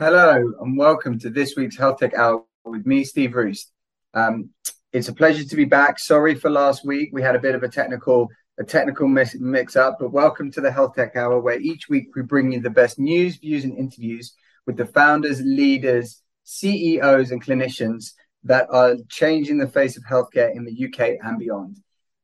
Hello and welcome to this week's Health Tech Hour with me, Steve Roost. Um, it's a pleasure to be back. Sorry for last week; we had a bit of a technical a technical mix, mix up, but welcome to the Health Tech Hour, where each week we bring you the best news, views, and interviews with the founders, leaders, CEOs, and clinicians that are changing the face of healthcare in the UK and beyond.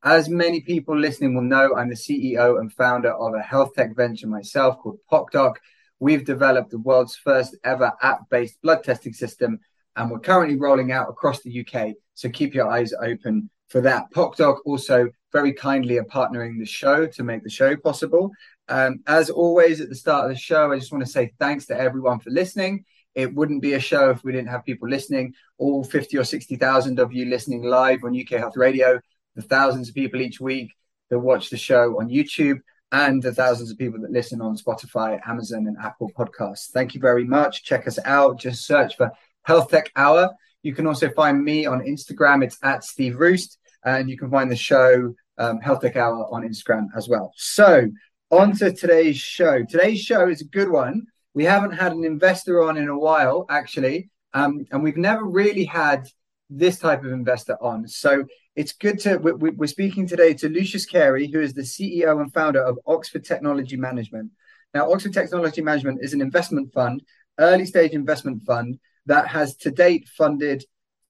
As many people listening will know, I'm the CEO and founder of a health tech venture myself called PocDoc we've developed the world's first ever app based blood testing system, and we're currently rolling out across the UK. So keep your eyes open for that. PocDoc also very kindly are partnering the show to make the show possible. Um, as always, at the start of the show, I just want to say thanks to everyone for listening. It wouldn't be a show if we didn't have people listening. All 50 or 60,000 of you listening live on UK Health Radio, the thousands of people each week that watch the show on YouTube and the thousands of people that listen on Spotify, Amazon, and Apple Podcasts. Thank you very much. Check us out. Just search for Health Tech Hour. You can also find me on Instagram. It's at Steve Roost. And you can find the show um, Health Tech Hour on Instagram as well. So, on to today's show. Today's show is a good one. We haven't had an investor on in a while, actually. Um, and we've never really had this type of investor on. So it's good to we're speaking today to Lucius Cary, who is the CEO and founder of Oxford Technology Management. Now, Oxford Technology Management is an investment fund, early stage investment fund that has to date funded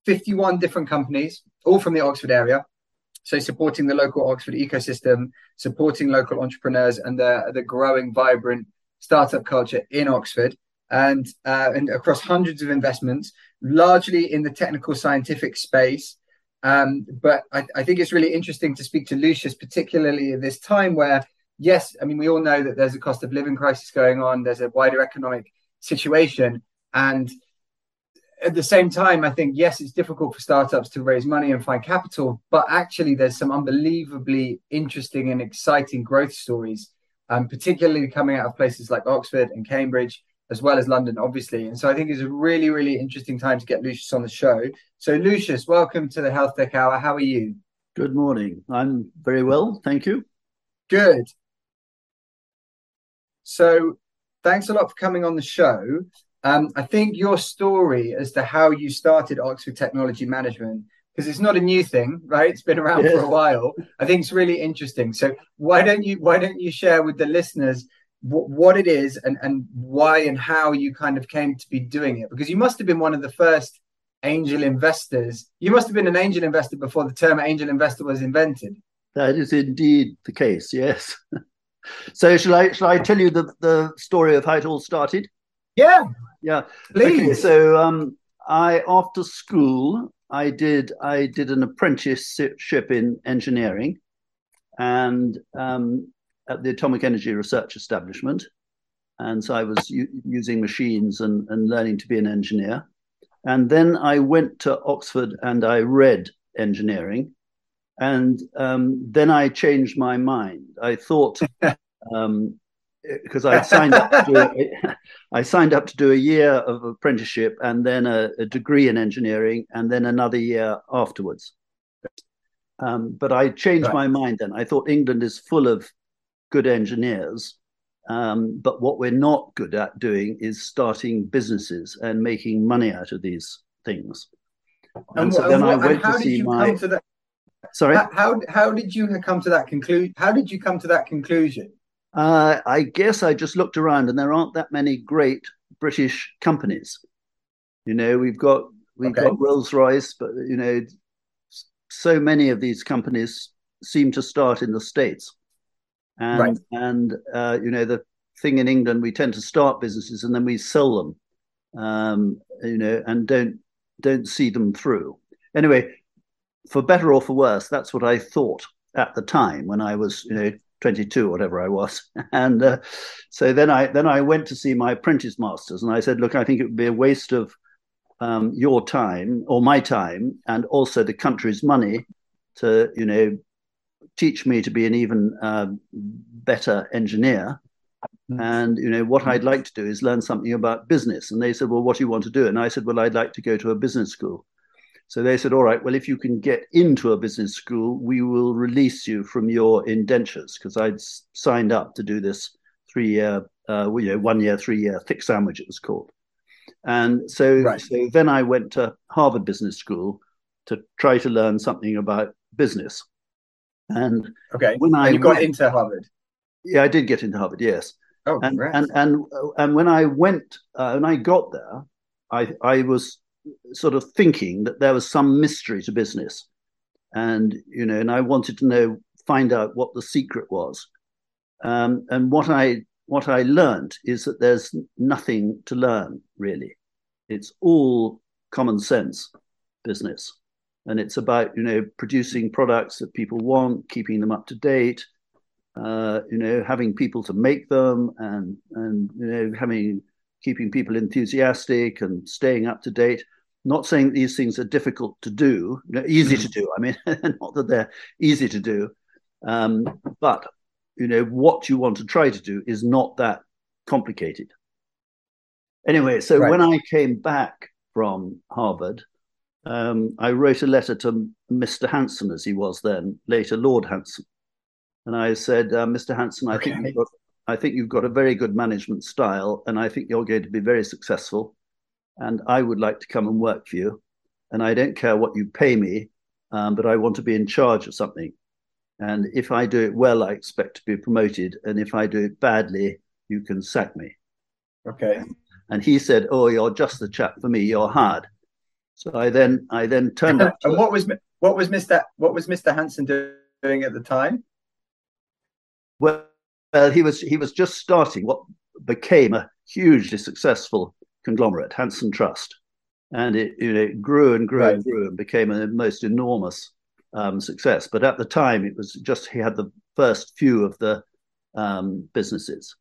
51 different companies, all from the Oxford area. So, supporting the local Oxford ecosystem, supporting local entrepreneurs and the, the growing, vibrant startup culture in Oxford, and, uh, and across hundreds of investments, largely in the technical scientific space um, but I, I, think it's really interesting to speak to Lucius, particularly at this time where, yes, I mean, we all know that there's a cost of living crisis going on, there's a wider economic situation. And at the same time, I think, yes, it's difficult for startups to raise money and find capital, but actually, there's some unbelievably interesting and exciting growth stories, um, particularly coming out of places like Oxford and Cambridge as well as London, obviously. And so I think it's a really, really interesting time to get Lucius on the show. So, Lucius, welcome to the Health Tech Hour. How are you? Good morning. I'm very well. Thank you. Good. So, thanks a lot for coming on the show. Um, I think your story as to how you started Oxford Technology Management, because it's not a new thing, right? It's been around yeah. for a while. I think it's really interesting. So, why don't you why don't you share with the listeners w- what it is and, and why and how you kind of came to be doing it. Because you must have been one of the first angel investors. You must have been an angel investor before the term angel investor was invented. That is indeed the case yes. So shall i shall i tell you the, the story of how it all started? Yeah. Yeah. Please. Okay, so um i after school i did i did an apprenticeship in engineering. And um, at the Atomic Energy Research Establishment. And so I was u- using machines and, and learning to be an engineer. And then I went to Oxford and I read engineering. And um, then I changed my mind. I thought, um, because I signed up to do a, I signed up to do a year of apprenticeship and then a, a degree in engineering and then another year afterwards. Um, but I changed right. my mind then. I thought England is full of good engineers. Um, but what we're not good at doing is starting businesses and making money out of these things. And, and so then and I went to see my. To that, Sorry. How, how, how did you come to that conclusion? How did you come to that conclusion? Uh, I guess I just looked around, and there aren't that many great British companies. You know, we've got we've okay. got Rolls Royce, but you know, so many of these companies seem to start in the states. And right. and uh, you know the thing in England, we tend to start businesses and then we sell them. um, you know, and don't don't see them through. Anyway, for better or for worse, that's what I thought at the time when I was, you know, 22, whatever I was. And uh, so then I then I went to see my apprentice masters, and I said, look, I think it would be a waste of um, your time or my time, and also the country's money to, you know, teach me to be an even uh, better engineer. Mm. And you know what I'd like to do is learn something about business. And they said, "Well, what do you want to do?" And I said, "Well, I'd like to go to a business school." So they said, all right, well, if you can get into a business school, we will release you from your indentures because I'd signed up to do this three year, uh, you know, one year, three year thick sandwich, it was called. And so, right. so then I went to Harvard Business School to try to learn something about business. And okay, when I you got went, into Harvard, yeah, I did get into Harvard. Yes. Oh, and, and and and when I went, uh, when I got there, I I was sort of thinking that there was some mystery to business, and you know, and I wanted to know, find out what the secret was. Um, and what I what I learned is that there's nothing to learn really. It's all common sense business, and it's about you know producing products that people want, keeping them up to date. Uh, you know, having people to make them, and and you know, having keeping people enthusiastic and staying up to date not saying these things are difficult to do, easy to do. I mean, not that they're easy to do, um, but you know what you want to try to do is not that complicated. Anyway, so right. when I came back from Harvard, um, I wrote a letter to Mr. Hanson, as he was then, later Lord Hanson, and I said, uh, Mr. Hanson, I okay. think you've got, I think you've got a very good management style, and I think you're going to be very successful and I would like to come and work for you. And I don't care what you pay me, um, but I want to be in charge of something. And if I do it well, I expect to be promoted. And if I do it badly, you can sack me. Okay. And he said, "Oh, you're just the chap for me. You're hard." So I then I then turned up. and what was what was Mister what was Mister Hanson doing at the time? Well, well, he was he was just starting what became a hugely successful conglomerate, Hanson Trust, and it, you know, it grew and grew right. and grew and became a most enormous um, success. But at the time, it was just he had the first few of the um, businesses.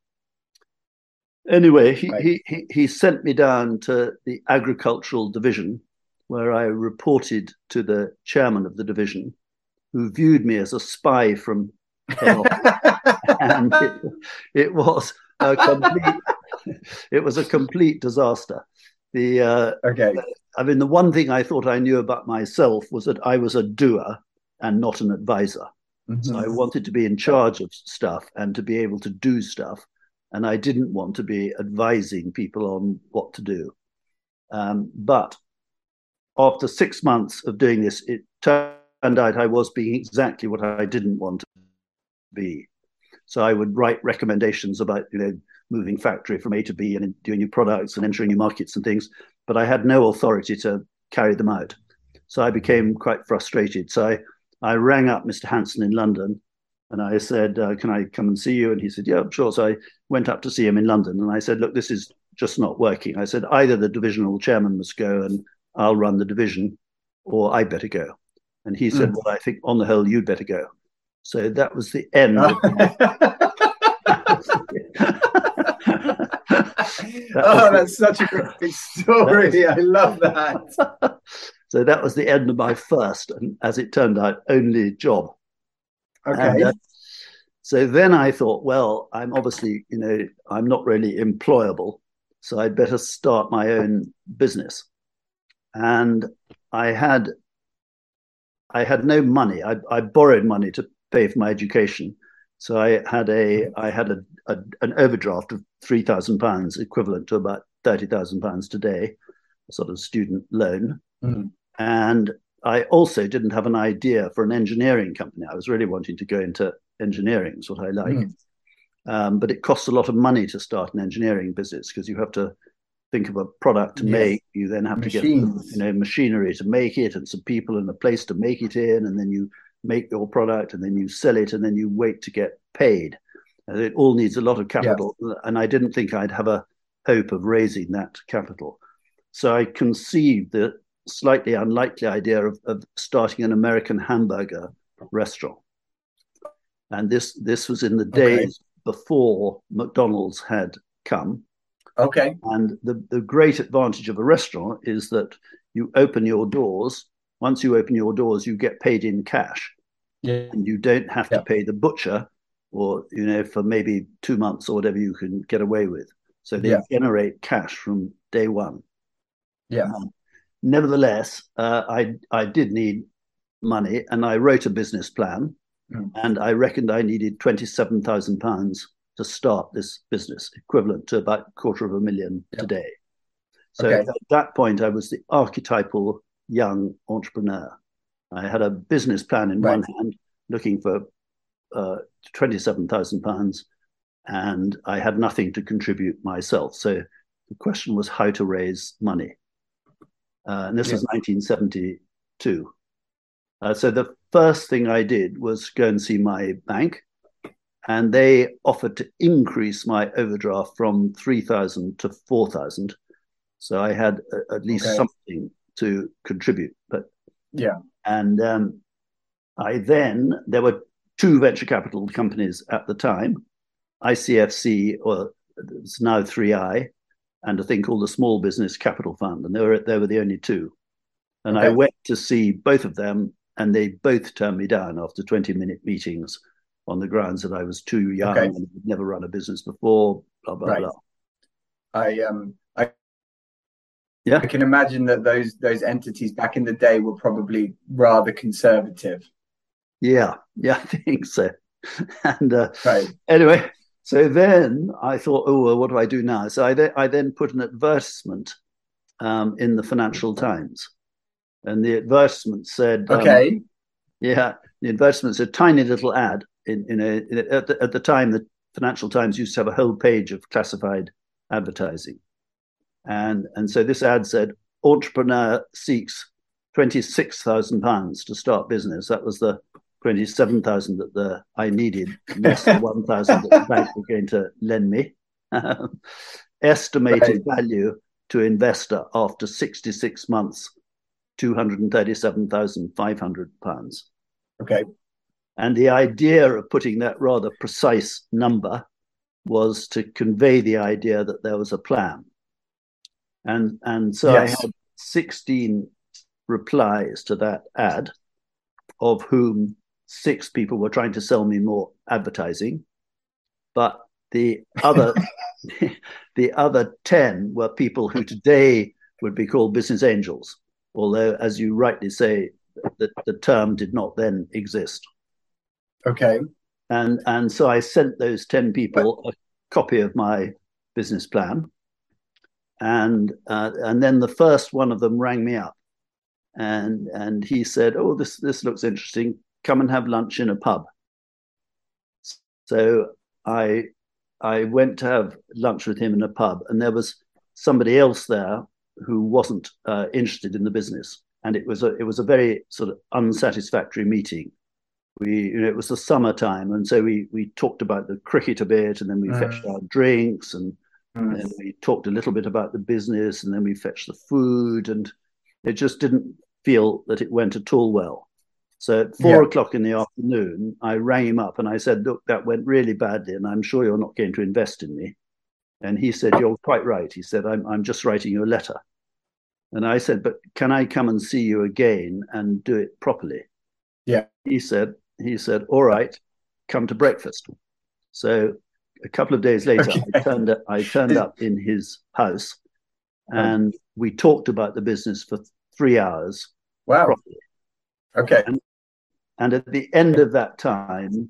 Anyway, he, right. he, he, he sent me down to the agricultural division, where I reported to the chairman of the division, who viewed me as a spy from hell. and it, it was a complete it was a complete disaster. The uh, okay. I mean, the one thing I thought I knew about myself was that I was a doer and not an advisor. Mm-hmm. So I wanted to be in charge of stuff and to be able to do stuff, and I didn't want to be advising people on what to do. Um, but after six months of doing this, it turned out I was being exactly what I didn't want to be. So I would write recommendations about, you know, moving factory from A to B and doing new products and entering new markets and things, but I had no authority to carry them out. So I became quite frustrated. So I, I rang up Mr. Hanson in London and I said, uh, Can I come and see you? And he said, Yeah, sure. So I went up to see him in London and I said, Look, this is just not working. I said, Either the divisional chairman must go and I'll run the division, or I better go. And he said, mm. Well, I think on the whole, you'd better go. So that was the end. oh, that's such a great story. I love that. so that was the end of my first, and as it turned out, only job. Okay. And, uh, so then I thought, well, I'm obviously, you know, I'm not really employable, so I'd better start my own business. And I had, I had no money. I, I borrowed money to pay for my education, so I had a I had a, a an overdraft of three thousand pounds, equivalent to about thirty thousand pounds today, a sort of student loan. Mm. And I also didn't have an idea for an engineering company. I was really wanting to go into engineering, is what I like. Mm. Um, but it costs a lot of money to start an engineering business because you have to think of a product to yes. make. You then have Machines. to get you know machinery to make it and some people and a place to make it in, and then you make your product and then you sell it and then you wait to get paid. Uh, it all needs a lot of capital. Yeah. And I didn't think I'd have a hope of raising that capital. so I conceived the slightly unlikely idea of, of starting an American hamburger restaurant. And this this was in the days okay. before McDonald's had come. Okay. And the, the great advantage of a restaurant is that you open your doors. Once you open your doors, you get paid in cash. Yeah. And you don't have to pay the butcher or, you know, for maybe two months or whatever you can get away with. So they yeah. generate cash from day one. Yeah. Um, nevertheless, uh, I I did need money, and I wrote a business plan, mm. and I reckoned I needed twenty seven thousand pounds to start this business, equivalent to about a quarter of a million today. So okay. at that point, I was the archetypal young entrepreneur. I had a business plan in right. one hand, looking for uh, twenty-seven thousand pounds, and I had nothing to contribute myself. So the question was how to raise money, uh, and this yeah. was 1972. Uh, so the first thing I did was go and see my bank and they offered to increase my overdraft from 3000 to 4000 so i had a, at least okay. something to contribute but yeah and um, i then there were two venture capital companies at the time icfc or it's now 3i and a thing called the small business capital fund and they were they were the only two and okay. i went to see both of them and they both turned me down after 20 minute meetings on the grounds that I was too young okay. and had never run a business before, blah blah right. blah. I um I yeah I can imagine that those those entities back in the day were probably rather conservative. Yeah, yeah, I think so. and uh, right. anyway, so then I thought, oh, well, what do I do now? So I, th- I then put an advertisement um, in the Financial Times, and the advertisement said, um, "Okay, yeah, the advertisement's a tiny little ad in, in a in at, the, at the time the Financial Times used to have a whole page of classified advertising, and and so this ad said entrepreneur seeks twenty six thousand pounds to start business. That was the twenty seven thousand that the I needed, less the one thousand that the bank were going to lend me. Estimated right. value to investor after sixty six months, two hundred and thirty seven thousand five hundred pounds. Okay. And the idea of putting that rather precise number was to convey the idea that there was a plan. And, and so yes. I had 16 replies to that ad, of whom six people were trying to sell me more advertising. But the other the other 10 were people who today would be called business angels, although, as you rightly say, the, the term did not then exist. Okay. And and so I sent those ten people a copy of my business plan, and uh, and then the first one of them rang me up, and and he said, "Oh, this this looks interesting. Come and have lunch in a pub." So I I went to have lunch with him in a pub, and there was somebody else there who wasn't uh, interested in the business, and it was a it was a very sort of unsatisfactory meeting we it was the summertime and so we we talked about the cricket a bit and then we mm. fetched our drinks and, mm. and we talked a little bit about the business and then we fetched the food and it just didn't feel that it went at all well so at four yeah. o'clock in the afternoon i rang him up and i said look that went really badly and i'm sure you're not going to invest in me and he said you're quite right he said i'm, I'm just writing you a letter and i said but can i come and see you again and do it properly yeah he said he said, "All right, come to breakfast." So a couple of days later, okay. I turned up, I turned up in his house, and we talked about the business for three hours. Wow. Properly. Okay. And, and at the end of that time,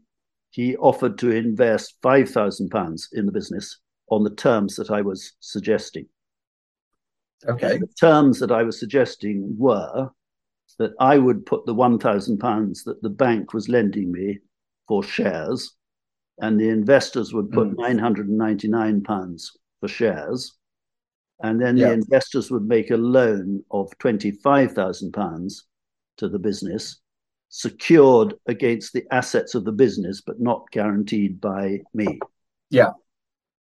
he offered to invest five thousand pounds in the business on the terms that I was suggesting. Okay. And the terms that I was suggesting were that I would put the one thousand pounds that the bank was lending me for shares, and the investors would put mm. nine hundred and ninety nine pounds for shares, and then yeah. the investors would make a loan of twenty five thousand pounds to the business, secured against the assets of the business, but not guaranteed by me. Yeah.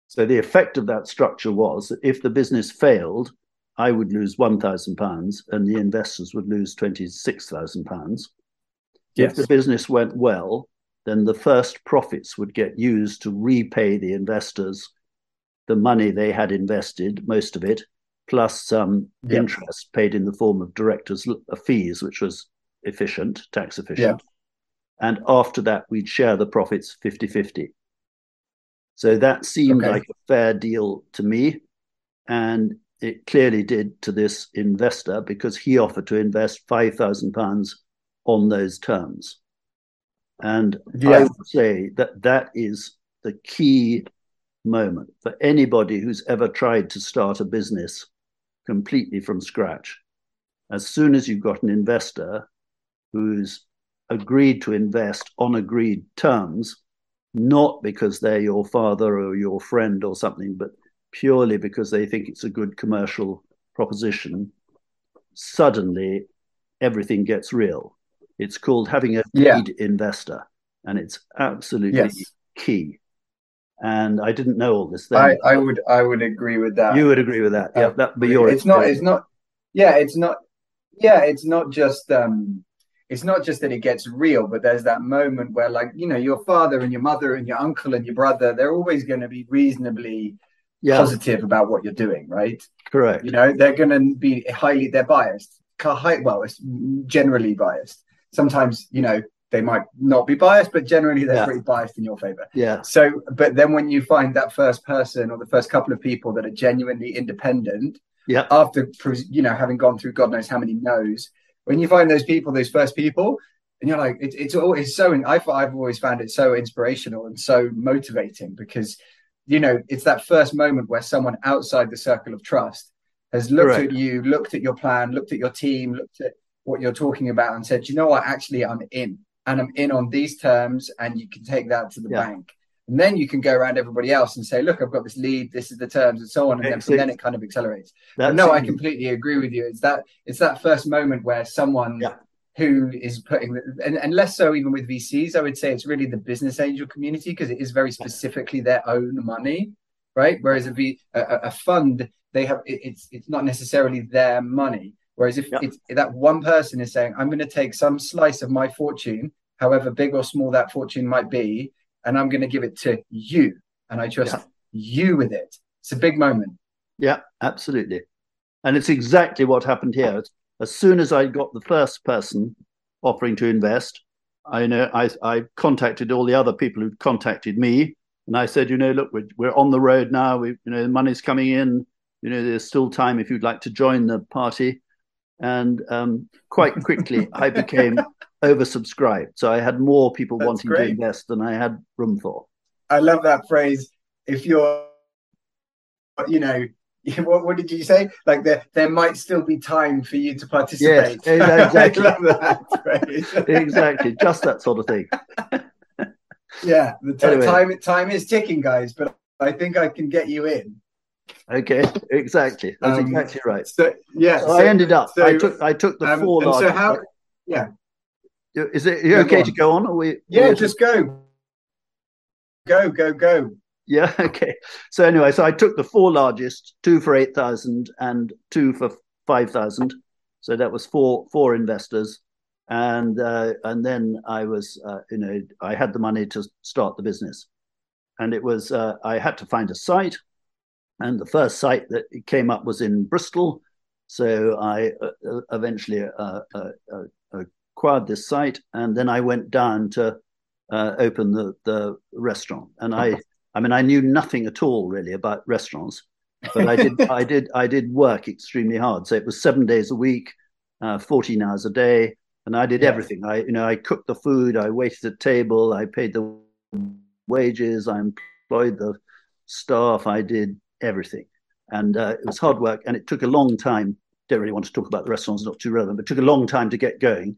So the effect of that structure was that if the business failed, I would lose one thousand pounds, and the investors would lose twenty six thousand pounds. Yes. If the business went well, then the first profits would get used to repay the investors the money they had invested, most of it, plus some interest paid in the form of directors' uh, fees, which was efficient, tax efficient. And after that, we'd share the profits 50 50. So that seemed okay. like a fair deal to me. And it clearly did to this investor because he offered to invest £5,000 on those terms. And yeah. I would say that that is the key moment for anybody who's ever tried to start a business completely from scratch. As soon as you've got an investor who's agreed to invest on agreed terms, not because they're your father or your friend or something, but purely because they think it's a good commercial proposition, suddenly everything gets real. It's called having a yeah. lead investor, and it's absolutely yes. key. And I didn't know all this. Then. I, I would I would agree with that. You would agree with that, yeah. Uh, that but your it's not it's not yeah it's not yeah it's not just um it's not just that it gets real, but there's that moment where, like, you know, your father and your mother and your uncle and your brother, they're always going to be reasonably yeah. positive about what you're doing, right? Correct. You know, they're going to be highly, they're biased. Well, it's generally biased sometimes you know they might not be biased, but generally they're yeah. pretty biased in your favor. Yeah. So, but then when you find that first person or the first couple of people that are genuinely independent, yeah, after you know having gone through God knows how many no's, when you find those people, those first people, and you're like, it, it's always so. I've I've always found it so inspirational and so motivating because you know it's that first moment where someone outside the circle of trust has looked Correct. at you, looked at your plan, looked at your team, looked at what you're talking about and said, you know what, actually, I'm in and I'm in on these terms, and you can take that to the yeah. bank. And then you can go around everybody else and say, look, I've got this lead, this is the terms, and so on. And then, then it kind of accelerates. No, I completely agree with you. It's that it's that first moment where someone yeah. Who is putting and, and less so even with VCs, I would say it's really the business angel community because it is very specifically their own money, right? Whereas a, v, a, a fund, they have it, it's it's not necessarily their money Whereas if yep. it's, that one person is saying, I'm going to take some slice of my fortune, however big or small that fortune might be, and I'm going to give it to you, and I trust yep. you with it. It's a big moment. Yeah, absolutely. And it's exactly what happened here. As soon as I got the first person offering to invest, I know I, I contacted all the other people who'd contacted me, and I said, you know, look, we're, we're on the road now. We, you know, the money's coming in. You know, there's still time if you'd like to join the party and um, quite quickly I became oversubscribed. So I had more people That's wanting great. to invest than I had room for. I love that phrase. If you're, you know, what, what did you say? Like there, there might still be time for you to participate. Yes, exactly. exactly, just that sort of thing. yeah, the t- anyway. time time is ticking, guys. But I think I can get you in. Okay, exactly. That's um, exactly right. So yeah, so, so I ended up. So, I took I took the um, four. Large, so how? Yeah. Is it you okay to go on? Or we? Yeah, just go. Go go go. Yeah. Okay. So anyway, so I took the four largest, two for eight thousand and two for five thousand. So that was four four investors, and uh, and then I was uh, you know I had the money to start the business, and it was uh, I had to find a site and the first site that came up was in Bristol. So I uh, uh eventually uh, acquired this site, and then I went down to uh, open the, the restaurant. And I, I mean, I knew nothing at all really about restaurants, but I did, I did, I did work extremely hard. So it was seven days a week, fourteen hours a day, and I did yeah. everything. I, you know, I cooked the food, I waited at table, I paid the wages, I employed the staff, I did everything. And uh, it was hard work, and it took a long time. Don't really want to talk about the restaurants; not too relevant. But it took a long time to get going.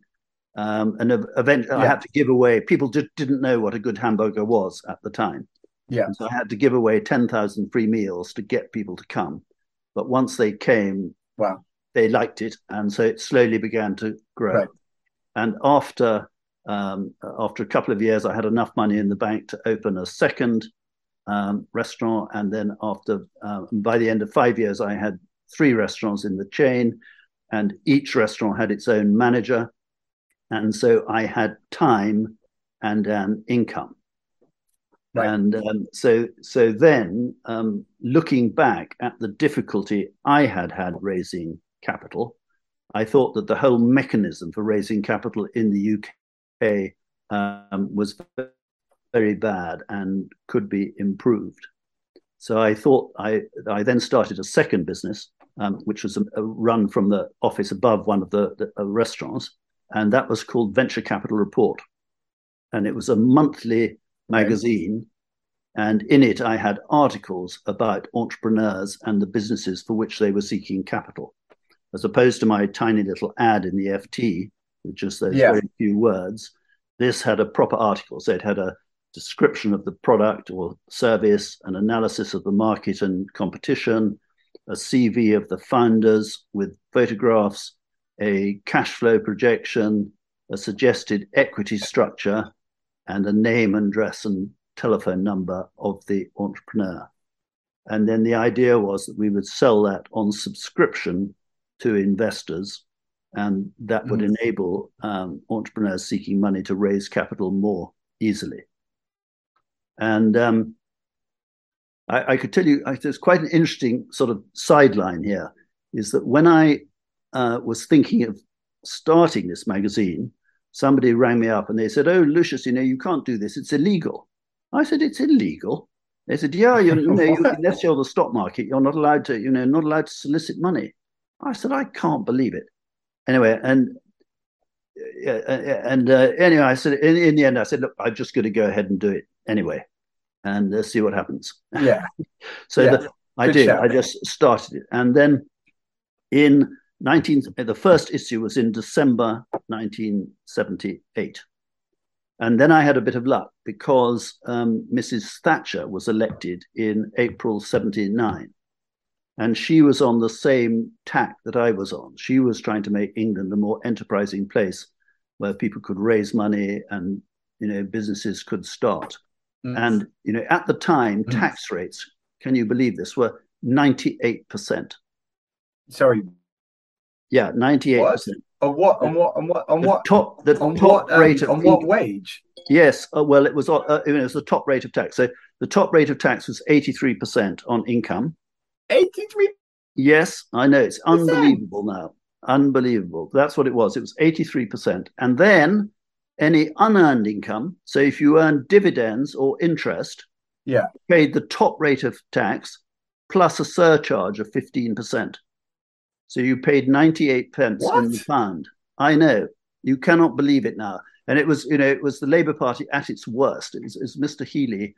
Um, and eventually, yeah. I had to give away. People did, didn't know what a good hamburger was at the time. Yeah. And so I had to give away ten thousand free meals to get people to come. But once they came, wow, they liked it, and so it slowly began to grow. Right. And after um, after a couple of years, I had enough money in the bank to open a second um, restaurant, and then after uh, by the end of five years, I had three restaurants in the chain, and each restaurant had its own manager. And so I had time and an income. Right. And um, so, so then, um, looking back at the difficulty I had had raising capital, I thought that the whole mechanism for raising capital in the UK um, was very bad and could be improved. So I thought I I then started a second business, um, which was a, a, run from the office above one of the, the uh, restaurants, and that was called Venture Capital Report, and it was a monthly magazine. And in it, I had articles about entrepreneurs and the businesses for which they were seeking capital, as opposed to my tiny little ad in the FT, with just those yeah. very few words. This had a proper article. So it had a description of the product or service, an analysis of the market and competition, a CV of the founders with photographs, a cash flow projection, a suggested equity structure, and a name, and address, and telephone number of the entrepreneur. And then the idea was that we would sell that on subscription to investors, and that would mm. enable um, entrepreneurs seeking money to raise capital more easily. And um, I, I, could tell you, there's quite an interesting sort of sideline here is that when I uh, was thinking of starting this magazine, somebody rang me up and they said, Oh, Lucius, you know, you can't do this. It's illegal. I said, It's illegal. They said, Yeah, you know, you, unless you're the stock market, you're not allowed to, you know, not allowed to solicit money. I said, I can't believe it. Anyway, and and uh, anyway, I said in, in, the end, I said, look, I'm just going to go ahead and do it anyway, and uh, see what happens. Yeah. so yeah. The, I Good did. Show. I just started it, and then in 19, the first issue was in December 1978, and then I had a bit of luck because um, Mrs. Thatcher was elected in April 79. And she was on the same tack that I was on. She was trying to make England a more enterprising place where people could raise money and you know businesses could start. Mm. And you know, at the time, mm. tax rates, can you believe this, were 98%. Sorry. Yeah, 98%. On what? On what? On what? On what? Top. The on top what, um, rate of on what wage? Yes. Uh, well, it was. Uh, it was the top rate of tax. So the top rate of tax was eighty three percent on income, 83 Yes, I know. It's unbelievable now. Unbelievable. That's what it was. It was 83%. And then any unearned income, so if you earn dividends or interest, yeah, paid the top rate of tax plus a surcharge of 15%. So you paid 98 pence what? in the pound. I know. You cannot believe it now. And it was, you know, it was the Labour Party at its worst. It was, it was Mr. Healey,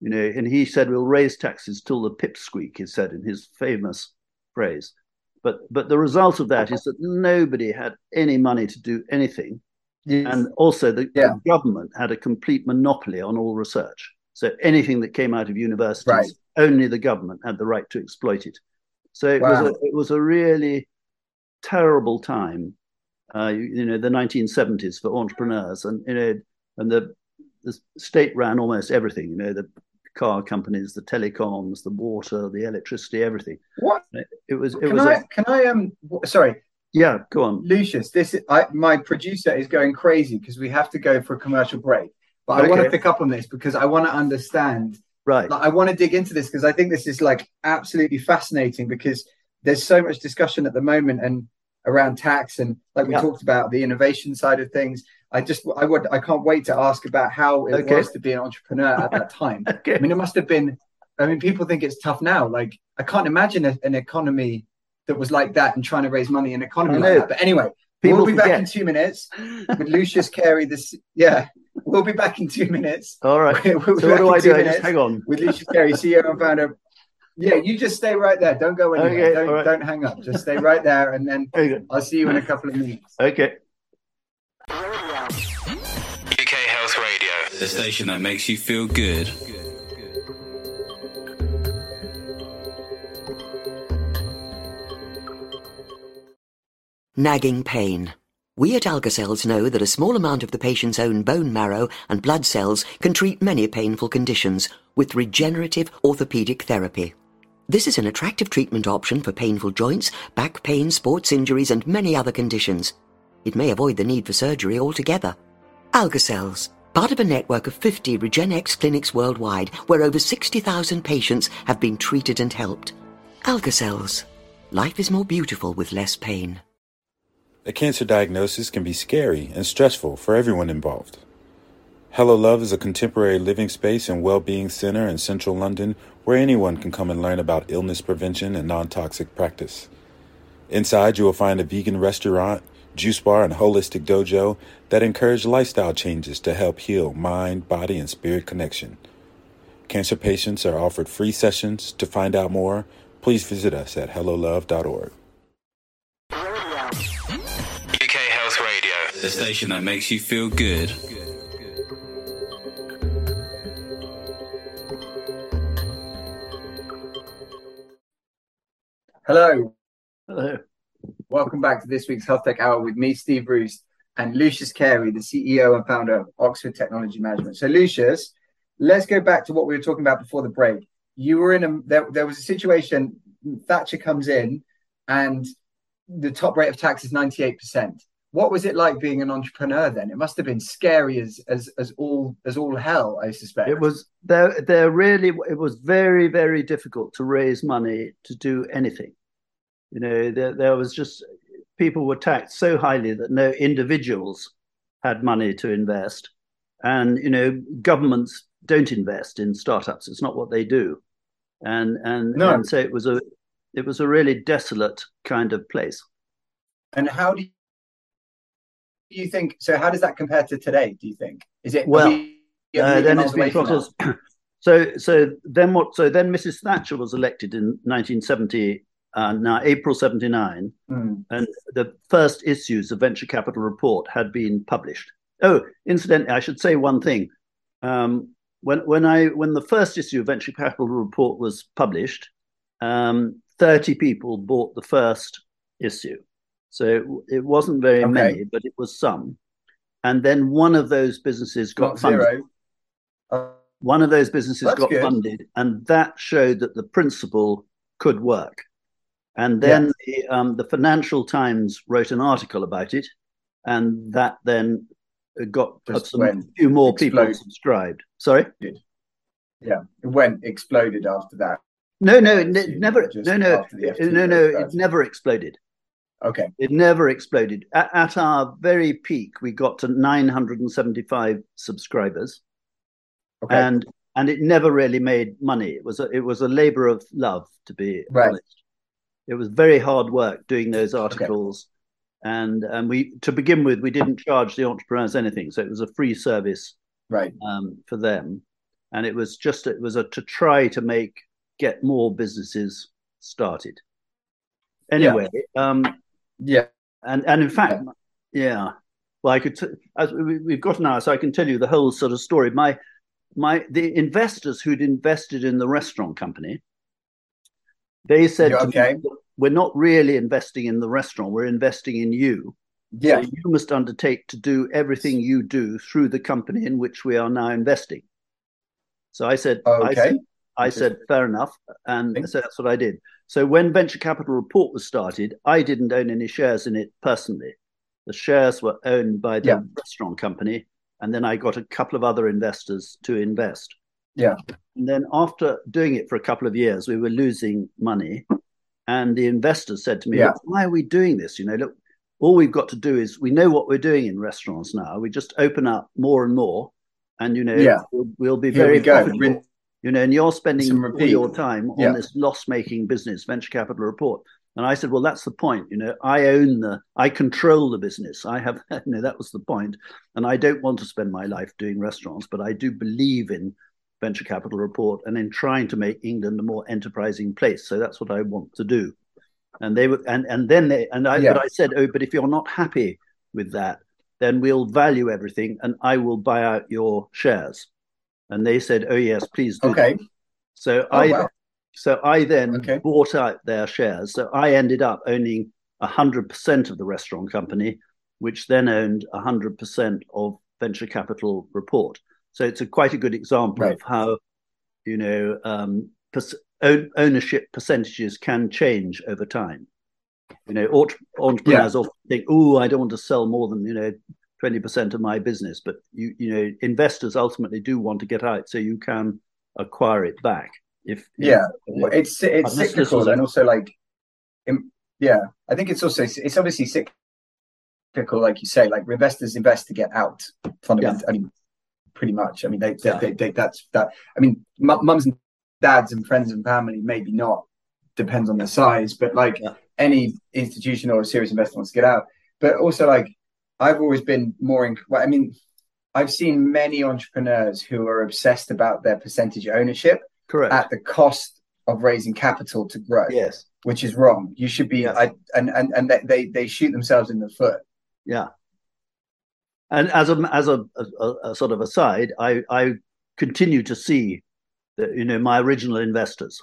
you know, and he said, "We'll raise taxes till the pipsqueak," he said in his famous phrase. But but the result of that is that nobody had any money to do anything, yes. and also the, yeah. the, government had a complete monopoly on all research. So anything that came out of universities, right. only the government had the right to exploit it. So it wow. was a, it was a really terrible time, uh, you, you know, the 1970s for entrepreneurs, and you know, and the the state ran almost everything. You know, the car companies, the telecoms, the water, the electricity, everything. What it was? It can was. I, a, can I um? Sorry. Yeah, go on, Lucius. This I, my producer is going crazy because we have to go for a commercial break. But okay. I want to pick up on this because I want to understand. Right. Like, I want to dig into this because I think this is like absolutely fascinating because there's so much discussion at the moment and around tax and like we yeah. talked about the innovation side of things I just I would I can't wait to ask about how it okay. was to be an entrepreneur at that time. okay. I mean, it must have been. I mean, people think it's tough now. Like I can't imagine a, an economy that was like that and trying to raise money in an economy like that. But anyway, people we'll be forget. back in two minutes with Lucius Cary. This yeah, we'll be back in two minutes. All right. we'll so what do I do? I just hang on with Lucius Cary, CEO and founder. Yeah, you just stay right there. Don't go anywhere. Okay, don't, right. don't hang up. Just stay right there, and then okay. I'll see you in a couple of minutes. Okay. UK Health Radio, the station that makes you feel good. Nagging pain. We at Algacells know that a small amount of the patient's own bone marrow and blood cells can treat many painful conditions with regenerative orthopedic therapy. This is an attractive treatment option for painful joints, back pain, sports injuries, and many other conditions. It may avoid the need for surgery altogether. Algacells, part of a network of 50 Regenexx clinics worldwide, where over 60,000 patients have been treated and helped. Algacells. Life is more beautiful with less pain. A cancer diagnosis can be scary and stressful for everyone involved. Hello Love is a contemporary living space and well-being center in central London where anyone can come and learn about illness prevention and non-toxic practice. Inside you will find a vegan restaurant, juice bar, and holistic dojo that encourage lifestyle changes to help heal mind, body, and spirit connection. Cancer patients are offered free sessions. To find out more, please visit us at hellolove.org. the station that makes you feel good. Hello. Hello. Welcome back to this week's Health Tech Hour with me, Steve Bruce, and Lucius Cary, the CEO and founder of Oxford Technology Management. So, Lucius, let's go back to what we were talking about before the break. You were in a there, there was a situation. Thatcher comes in, and the top rate of tax is ninety eight percent. What was it like being an entrepreneur then? It must have been scary as as as all as all hell, I suspect. It was there. There really it was very very difficult to raise money to do anything. You know, there, there was just people were taxed so highly that no individuals had money to invest, and you know, governments don't invest in startups. It's not what they do, and and, No. and so it was a it was a really desolate kind of place. And how do you think? So, how does that compare to today? Do you think? Is it Well, we- Uh, then it's been away from plotters. that? So so then what? So then Mrs. Thatcher was elected in 1970. Uh, now April 79. Mm. and the first issues of venture capital report had been published. Oh, incidentally, I should say one thing. Um, when when I when the first issue of venture capital report was published, um, thirty people bought the first issue, so it, it wasn't very Okay. many, but it was some. And then one of those businesses got Not funded. Uh, One of those businesses That's got good. funded, and that showed that the principle could work. And then the, um, the Financial Times wrote an article about it, and that then got Just some went few more people subscribed. Sorry, yeah, it went exploded after that. no, no, it ne- never, no, no, after the FT no, no, it never exploded. Okay, It never exploded. At, at our very peak, we got to 975 subscribers. okay, and and it never really made money. It was a, it was a labor of love, to be Right. honest. It was very hard work doing those articles, and and we to begin with we didn't charge the entrepreneurs anything, so it was a free service right. um, for them, and it was just it was a to try to make get more businesses started. Anyway, um, Yeah, and and in fact, yeah. Well, I could. T- as we, we've got an hour, so I can tell you the whole sort of story. My my the investors who'd invested in the restaurant company, they said, okay. me, "We're not really investing in the restaurant. We're investing in you. yeah, So you must undertake to do everything you do through the company in which we are now investing." So I said, I okay. said, I said, fair enough. And so that's what I did. So when Venture Capital Report was started, I didn't own any shares in it personally. The shares were owned by the Yeah. restaurant company. And then I got a couple of other investors to invest. Yeah. And then after doing it for a couple of years, we were losing money. And the investors said to me, Yeah. Why are we doing this? You know, look, all we've got to do is we know what we're doing in restaurants now. We just open up more and more. And, you know, Yeah. we'll, we'll be Here very we go. You know, and you're spending all your time Yeah. on this loss-making business, venture capital report. And I said, well, that's the point. You know, I own the, I control the business. I have, you know, that was the point. And I don't want to spend my life doing restaurants, but I do believe in venture capital report and in trying to make England a more enterprising place. So that's what I want to do. And they were, and and then they, and I, Yeah. but I said, oh, but if you're not happy with that, then we'll value everything, and I will buy out your shares. And they said, oh yes, please do. that." Okay. So Oh, I wow. so I then Okay. bought out their shares. So I ended up owning hundred percent of the restaurant company, which then owned hundred percent of venture capital report. So it's a quite a good example Right. of how you know um, pers- own, ownership percentages can change over time. You know, entrepreneurs yeah. often think, "Oh, I don't want to sell more than you know twenty percent of my business," but you you know, investors ultimately do want to get out, so you can acquire it back. If yeah, if, it's it's cyclical and also like, in, yeah, I think it's also it's obviously cyclical, like you say, like investors invest to get out. Fundamentally, yeah. I mean, pretty much. I mean, they, they, yeah. they, they that's that. I mean, mums and dads and friends and family, maybe not, depends on the size, but like yeah. any institution or a serious investor wants to get out. But also, like, I've always been more in, I mean, I've seen many entrepreneurs who are obsessed about their percentage ownership Correct. at the cost of raising capital to grow. Yes. Which is wrong. You should be, yes. I, and, and, and they, they shoot themselves in the foot. Yeah. And as a as a, a, a sort of aside, I I continue to see that you know my original investors.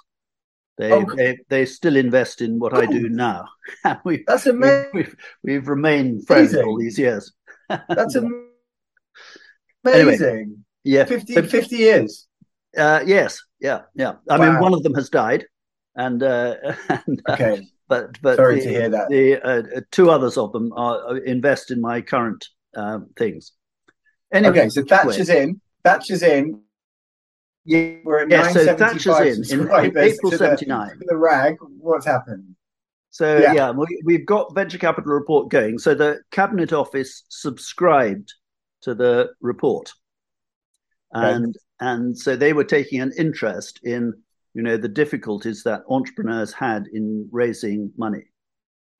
They, oh. they they still invest in what I do now. we, That's amazing. We've, we've, remained friends amazing. all these years. That's amazing. Anyway, yeah, 50, 50 years. Uh, yes, yeah, yeah. I wow. mean, one of them has died, and, uh, and uh, okay. but but sorry the, to hear that. The uh, two others of them are invest in my current things. Anyway, okay, so Thatcher's in. Thatcher's in. Yeah, we're at yeah, so Thatcher's in, in April seventy nine. The, the rag. What's happened? So yeah, yeah we, have got venture capital report going. So the cabinet office subscribed to the report, and right. and so they were taking an interest in you know the difficulties that entrepreneurs had in raising money.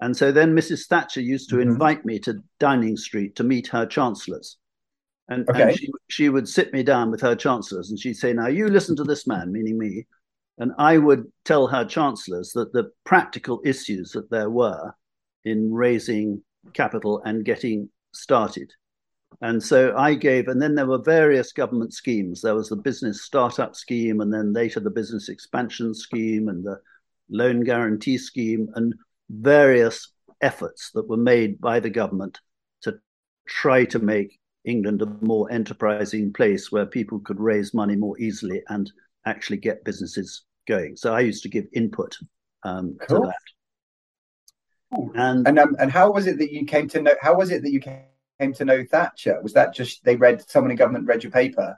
And so then Mrs. Thatcher used to mm-hmm. invite me to Downing Street to meet her chancellors. And, okay. and she, she would sit me down with her chancellors and she'd say, Now you listen to this man, meaning me. And I would tell her chancellors that the practical issues that there were in raising capital and getting started. And so I gave, and then there were various government schemes. There was the business startup scheme, and then later the business expansion scheme and the loan guarantee scheme. And various efforts that were made by the government to try to make England a more enterprising place where people could raise money more easily and actually get businesses going. So I used to give input um, cool. to that. And and, um, and how was it that you came to know? How was it that you came to know Thatcher? Was that just they read someone in government read your paper?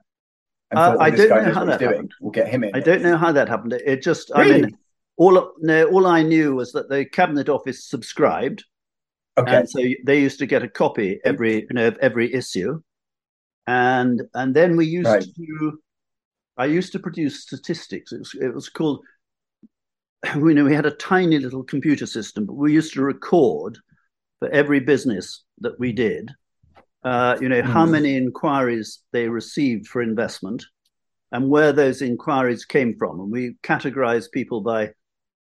And uh, thought, I don't know how that doing. happened. We'll get him in. I don't know how that happened. It just really? I mean all no, all I knew was that the cabinet office subscribed, okay. and so they used to get a copy every you know every issue, and and then we used right. to. I used to produce statistics. It was, it was called. We know we had a tiny little computer system, but we used to record for every business that we did. Uh, you know mm. how hmm. many inquiries they received for investment, and where those inquiries came from, and we categorized people by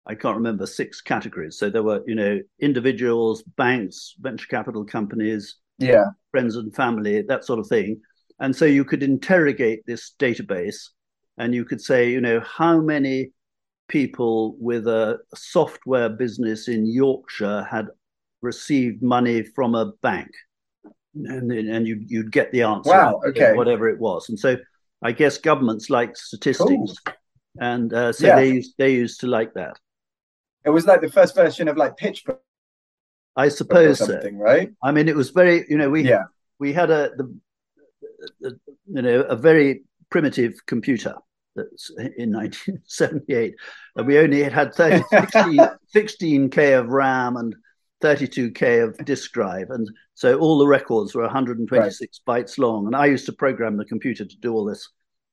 I can't remember six categories. So there were, you know, individuals, banks, venture capital companies, yeah, friends and family, that sort of thing. And so you could interrogate this database, and you could say, you know, how many people with a software business in Yorkshire had received money from a bank, and and you you'd get the answer. Wow. Okay. Whatever it was, and so I guess governments like statistics. Cool. And uh, so yeah. they used they used to like that. It was like the first version of like pitch. I suppose something, so. right? I mean, it was very, you know, we yeah. we had a the, the, you know a very primitive computer that's in 1978, and we only had 30, 16, k of RAM and 32k of disk drive, and so all the records were 126 right. bytes long. And I used to program the computer to do all this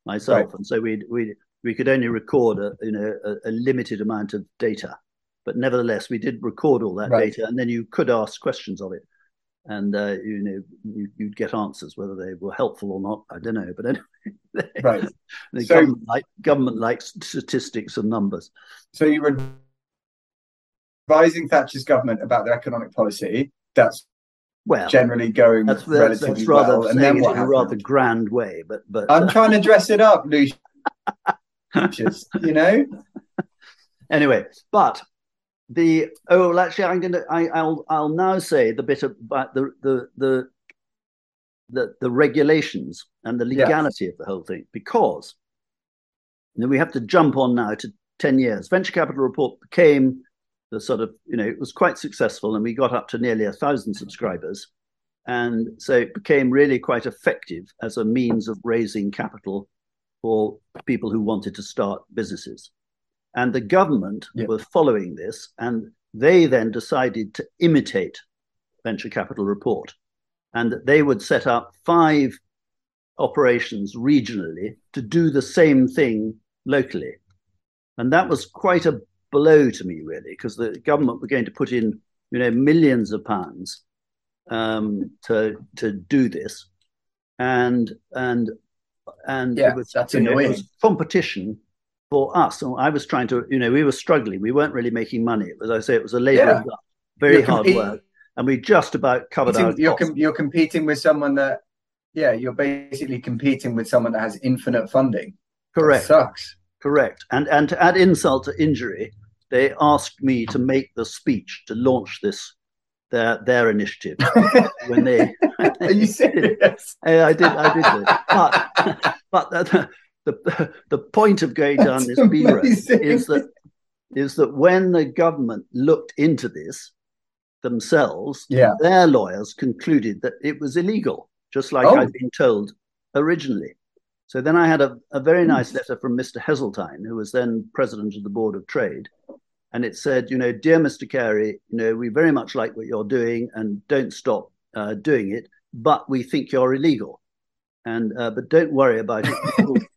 myself, right. and so we we we could only record a you know a, a limited amount of data but nevertheless, we did record all that right. data, and then you could ask questions of it, and uh, you know you, would get answers whether they were helpful or not. I don't know, but anyway, right. the so, government like government likes statistics and numbers. So you were advising Thatcher's government about their economic policy. That's well generally going that's, that's, relatively that's rather well. And then what in a rather grand way, but but I'm uh, trying to dress it up, Lucius. you know. Anyway, but the oh well actually i'm going to i'll i'll now say the bit about uh, the the the the, the regulations and the legality of the whole thing because you know, we have to jump on now to 10 years. Venture Capital Report became the sort of, you know, it was quite successful and we got up to nearly a thousand subscribers. And so it became really quite effective as a means of raising capital for people who wanted to start businesses. And the government yeah. were following this, and they then decided to imitate Venture Capital Report. And that they would set up five operations regionally to do the same thing locally. And that was quite a blow to me, really, because the government were going to put in, you know, millions of pounds um, to to do this, and and and yeah, it was, that's know, competition for us. And I was trying to, you know, we were struggling. We weren't really making money. As I say, it was a labor yeah. very you're hard work, and we just about covered our. You're com- you're competing with someone that, yeah, you're basically competing with someone that has infinite funding. Correct. That sucks. Correct. And and to add insult to injury, they asked me to make the speech to launch this their their initiative when they. Are you serious? I did. I did. But but the, the the point of going down this B road is that is that when the government looked into this themselves, yeah. their lawyers concluded that it was illegal, just like oh. I'd been told originally. So then I had a, a very nice hmm. letter from Mr. Heseltine, who was then president of the Board of Trade, and it said, you know, dear Mr. Cary, you know, we very much like what you're doing and don't stop uh, doing it, but we think you're illegal. And uh, but don't worry about it.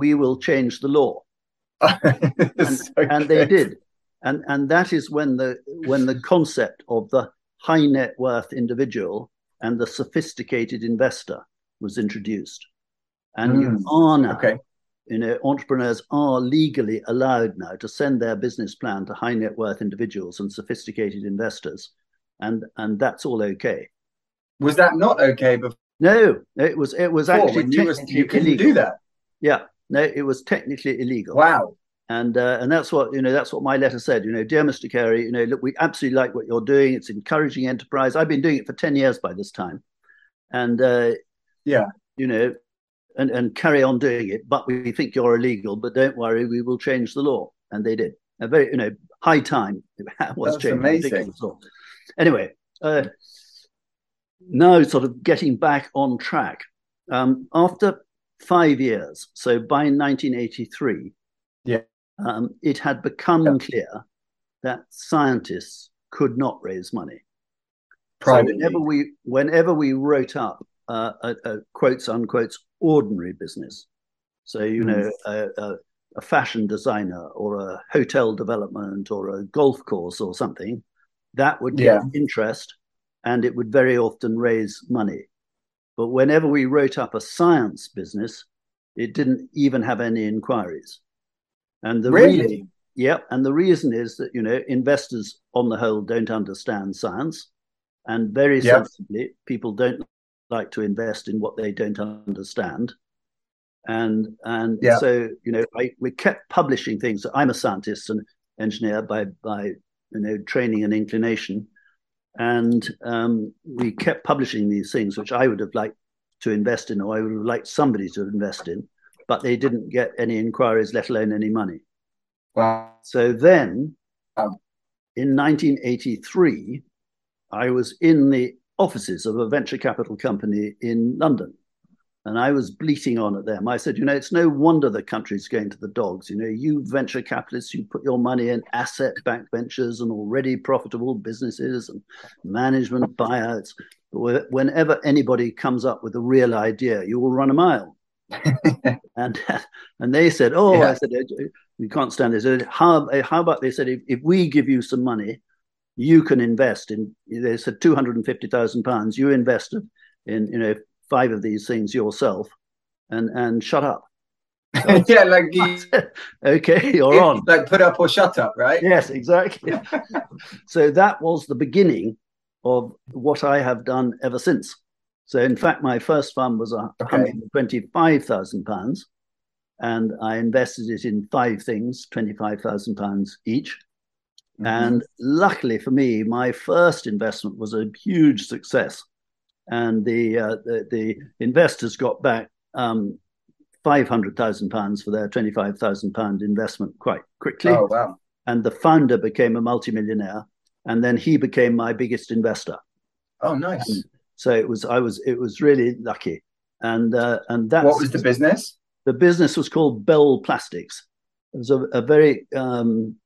We, will, change the law. and, so and they did. And and that is when the when the concept of the high net worth individual and the sophisticated investor was introduced. And mm. you are now okay you know, entrepreneurs are legally allowed now to send their business plan to high net worth individuals and sophisticated investors, and and that's all okay. Was that not okay before? No, it was. It was actually you, was, you couldn't do that. Yeah, no, it was technically illegal. Wow. And uh, and that's what you know. That's what my letter said. You know, dear Mr. Cary, you know, look, we absolutely like what you're doing. It's encouraging enterprise. I've been doing it for ten years by this time, and uh, yeah, you know, and, and carry on doing it, but we think you're illegal, but don't worry, we will change the law. And they did. A very, you know, high time was That's amazing. Anyway, uh, now sort of getting back on track. Um, after five years, so by 1983, yeah, um, it had become yeah. clear that scientists could not raise money. Privately. So whenever we whenever we wrote up uh, a, a, quotes unquotes ordinary business. So, you mm. know, a, a, a, fashion designer or a hotel development or a golf course or something, that would get yeah. interest and it would very often raise money. But whenever we wrote up a science business, it didn't even have any inquiries. And the really? reason, yeah, and the reason is that you know investors on the whole don't understand science, and very yep. sensibly, people don't like to invest in what they don't understand. And and yeah. so you know, I, we kept publishing things. I'm a scientist and engineer by by you know training and inclination, and um, we kept publishing these things, which I would have liked to invest in, or I would have liked somebody to invest in, but they didn't get any inquiries, let alone any money. Wow. So then, um, in 1983, I was in the offices of a venture capital company in London. And I was bleating on at them. I said, you know, it's no wonder the country's going to the dogs. You know, you venture capitalists, you put your money in asset backed ventures and already profitable businesses and management buyouts. But whenever anybody comes up with a real idea, you will run a mile. and and they said, oh, yeah. I said, we can't stand this. How, how about they said, if, if we give you some money, you can invest in they said 250,000 pounds you invest in you know five of these things yourself and and shut up so yeah like okay you're on like put up or shut up right yes exactly so that was the beginning of what i have done ever since so in fact my first fund was a okay. 125,000 pounds and i invested it in five things 25,000 pounds each Mm-hmm. And luckily for me, my first investment was a huge success. And the, uh, the, the, investors got back um, five hundred thousand pounds for their twenty five thousand pound investment quite quickly. Oh wow! And the founder became a multimillionaire, and then he became my biggest investor. Oh, nice. And so it was I was it was really lucky, and uh, and that what was the business? The business was called Bell Plastics. It was a, a very um,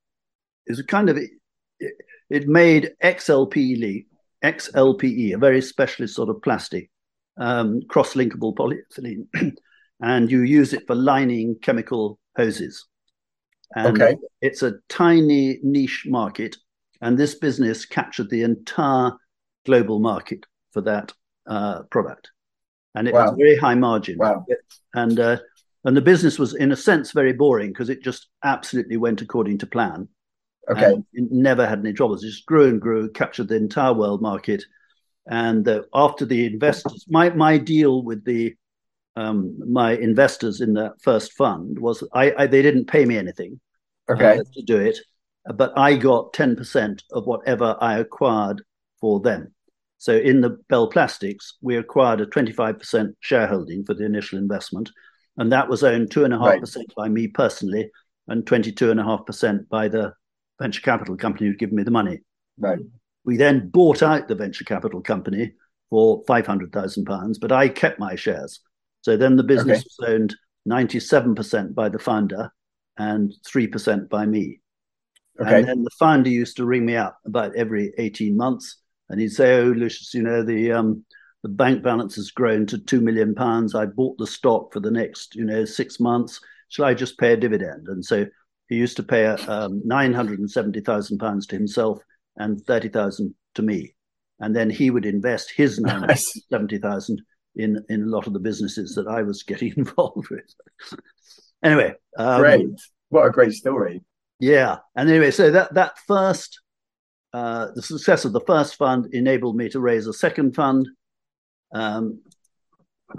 it was a kind of it, it made XLPE XLPE a very specialist sort of plastic um, cross-linkable polyethylene, and you use it for lining chemical hoses. And okay. it's a tiny niche market, and this business captured the entire global market for that uh, product, and it wow. was very high margin. Wow! And uh, and the business was, in a sense, very boring because it just absolutely went according to plan. Okay. never had any troubles. It just grew and grew, captured the entire world market. And uh, after the investors, my my deal with the um, my investors in that first fund was I, I they didn't pay me anything okay. uh, to do it, but I got ten percent of whatever I acquired for them. So in the Bell Plastics, we acquired a twenty five percent shareholding for the initial investment, and that was owned two and a half percent by me personally, and twenty two and a half percent by the venture capital company who'd given me the money. Right. We then bought out the venture capital company for five hundred thousand pounds, but I kept my shares. So then the business okay. was owned ninety seven percent by the founder and three percent by me. Okay. And then the founder used to ring me up about every eighteen months, and he'd say, "Oh, Lucius, you know the um, the bank balance has grown to two million pounds. I bought the stock for the next, you know, six months. Shall I just pay a dividend?" And so he used to pay um, nine hundred and seventy thousand pounds to himself and thirty thousand to me, and then he would invest his nine hundred seventy thousand in in a lot of the businesses that I was getting involved with. anyway, um, great! What a great story. Yeah, and anyway, so that that first. Uh, the success of the first fund enabled me to raise a second fund. Um,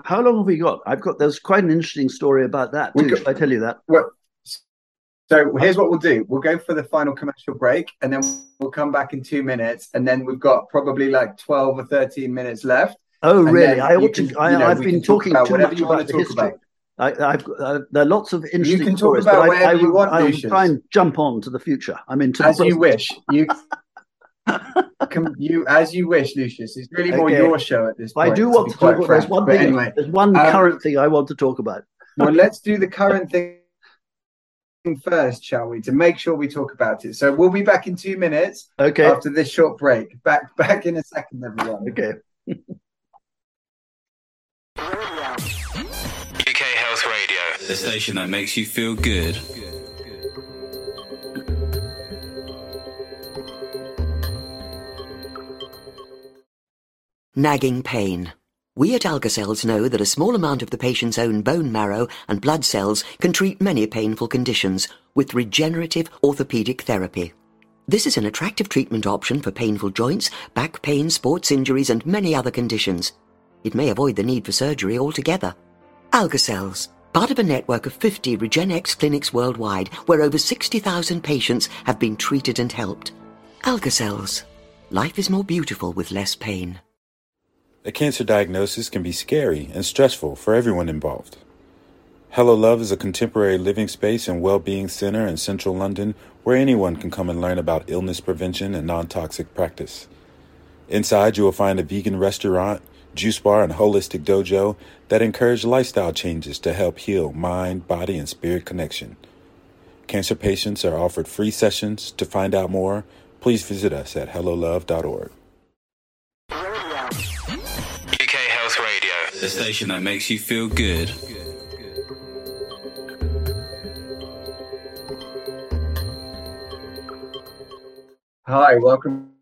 how long have we got? I've got. There's quite an interesting story about that too. Got, I tell you that? Well, so here's what we'll do. We'll go for the final commercial break and then we'll come back in two minutes. And then we've got probably like 12 or 13 minutes left. Oh, really? I ought to. I, have been talking talk too much about the history. About. I, have uh, there are lots of interesting you can stories, talk about but I, I, you want, I will try and jump on to the future. I'm into as you wish. You can you as you wish, Lucius. It's really more okay. your show at this point. I do want to, to talk about. There's one thing. Anyway, there's one um, current thing I want to talk about. well, let's do the current thing first, shall we, to make sure we talk about it. So we'll be back in two minutes. Okay. After this short break. Back back in a second, everyone. Okay. UK Health Radio, the station that makes you feel good. Nagging pain. We at Algacells know that a small amount of the patient's own bone marrow and blood cells can treat many painful conditions with regenerative orthopedic therapy. This is an attractive treatment option for painful joints, back pain, sports injuries, and many other conditions. It may avoid the need for surgery altogether. Algacells, part of a network of 50 Regenexx clinics worldwide where over 60,000 patients have been treated and helped. Algacells. Life is more beautiful with less pain. A cancer diagnosis can be scary and stressful for everyone involved. Hello Love is a contemporary living space and well-being center in central London where anyone can come and learn about illness prevention and non-toxic practice. Inside you will find a vegan restaurant, juice bar, and holistic dojo that encourage lifestyle changes to help heal mind, body, and spirit connection. Cancer patients are offered free sessions. To find out more, please visit us at hellolove.org. the station that makes you feel good. Hi, welcome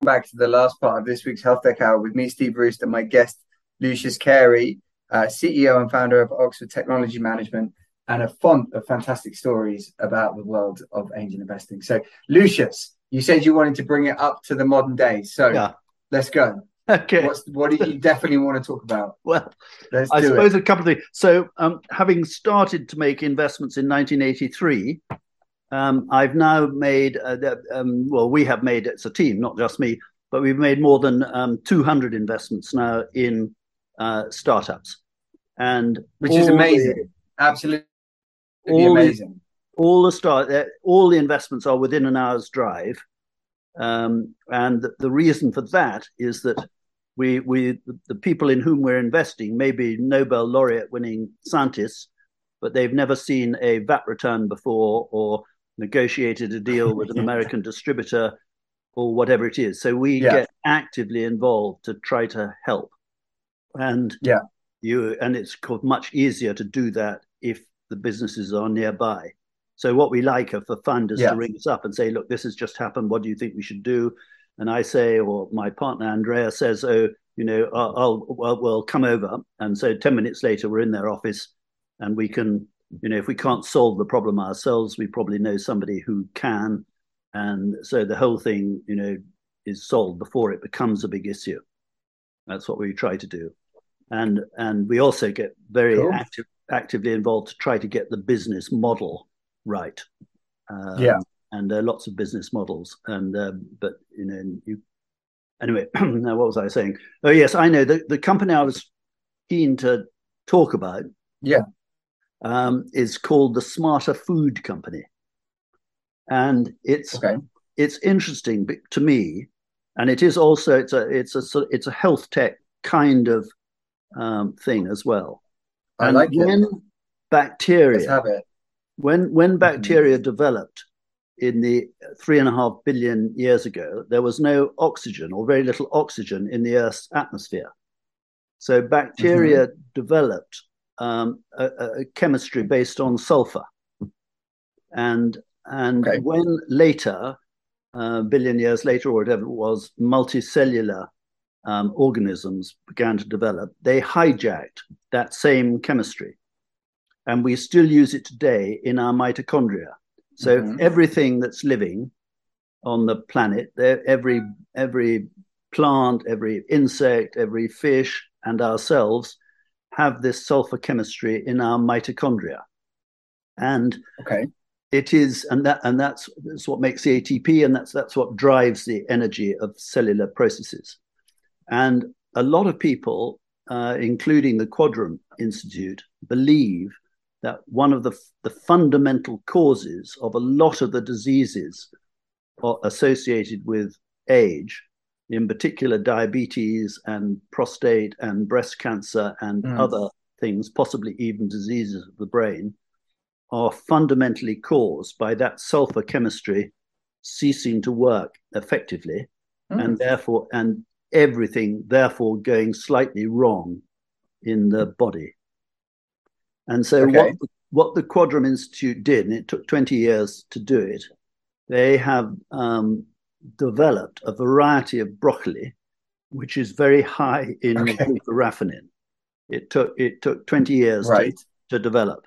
back to the last part of this week's Health Tech Hour with me, Steve Roost, and my guest, Lucius Cary, uh, CEO and founder of Oxford Technology Management, and a font of fantastic stories about the world of angel investing. So, Lucius, you said you wanted to bring it up to the modern day. So, yeah. let's go. Okay. What's, what do you definitely want to talk about? Well, Let's I suppose it. a couple of things. So, um, having started to make investments in 1983, um, I've now made, uh, um, well, we have made, it's a team, not just me, but we've made more than um, 200 investments now in uh, startups. and which is amazing. the- Absolutely all the- amazing. all the start uh, all the investments are within an hour's drive um, and the, the reason for that is that we we the people in whom we're investing may be nobel laureate winning scientists but they've never seen a vat return before or negotiated a deal with an american distributor or whatever it is so we Yeah. get actively involved to try to help and Yeah. you and it's much easier to do that if the businesses are nearby so what we like are for funders Yeah. to ring us up and say, "Look, this has just happened. What do you think we should do?" And I say, or my partner Andrea says, "Oh, you know, I'll, I'll well, we'll come over." And so ten minutes later, we're in their office, and we can, you know, if we can't solve the problem ourselves, we probably know somebody who can, and so the whole thing, you know, is solved before it becomes a big issue. That's what we try to do, and and we also get very Cool. active, actively involved to try to get the business model right. Um, Yeah. and there are lots of business models, and um, but you know, you anyway. now, what was I saying? Oh, yes, I know the the company I was keen to talk about. Yeah. um, is called the Smarter Food Company, and it's Okay. it's interesting to me, and it is also it's a it's a sort- it's a health tech kind of um, thing as well. I and like when it. bacteria Let's have it. When when bacteria developed in the three and a half billion years ago, there was no oxygen or very little oxygen in the Earth's atmosphere. So bacteria developed um, a, a- chemistry based on sulfur, and and Okay. when later, a billion years later or whatever it was, multicellular um, organisms began to develop, they hijacked that same chemistry and we still use it today in our mitochondria. So Mhm. everything that's living on the planet, every every plant, every insect, every fish, and ourselves have this sulfur chemistry in our mitochondria, and Okay. it is, and that and that's, that's what makes the ATP, and that's that's what drives the energy of cellular processes. And a lot of people, uh, including the Quadram Institute, believe that one of the, the fundamental causes of a lot of the diseases associated with age, in particular diabetes and prostate and breast cancer and Mm. other things, possibly even diseases of the brain, are fundamentally caused by that sulfur chemistry ceasing to work effectively Mm. and therefore and everything therefore going slightly wrong in the body and so Okay. what what the quadram institute did and it took 20 years to do it they have um, developed a variety of broccoli which is very high in Okay. it took it took 20 years to, to develop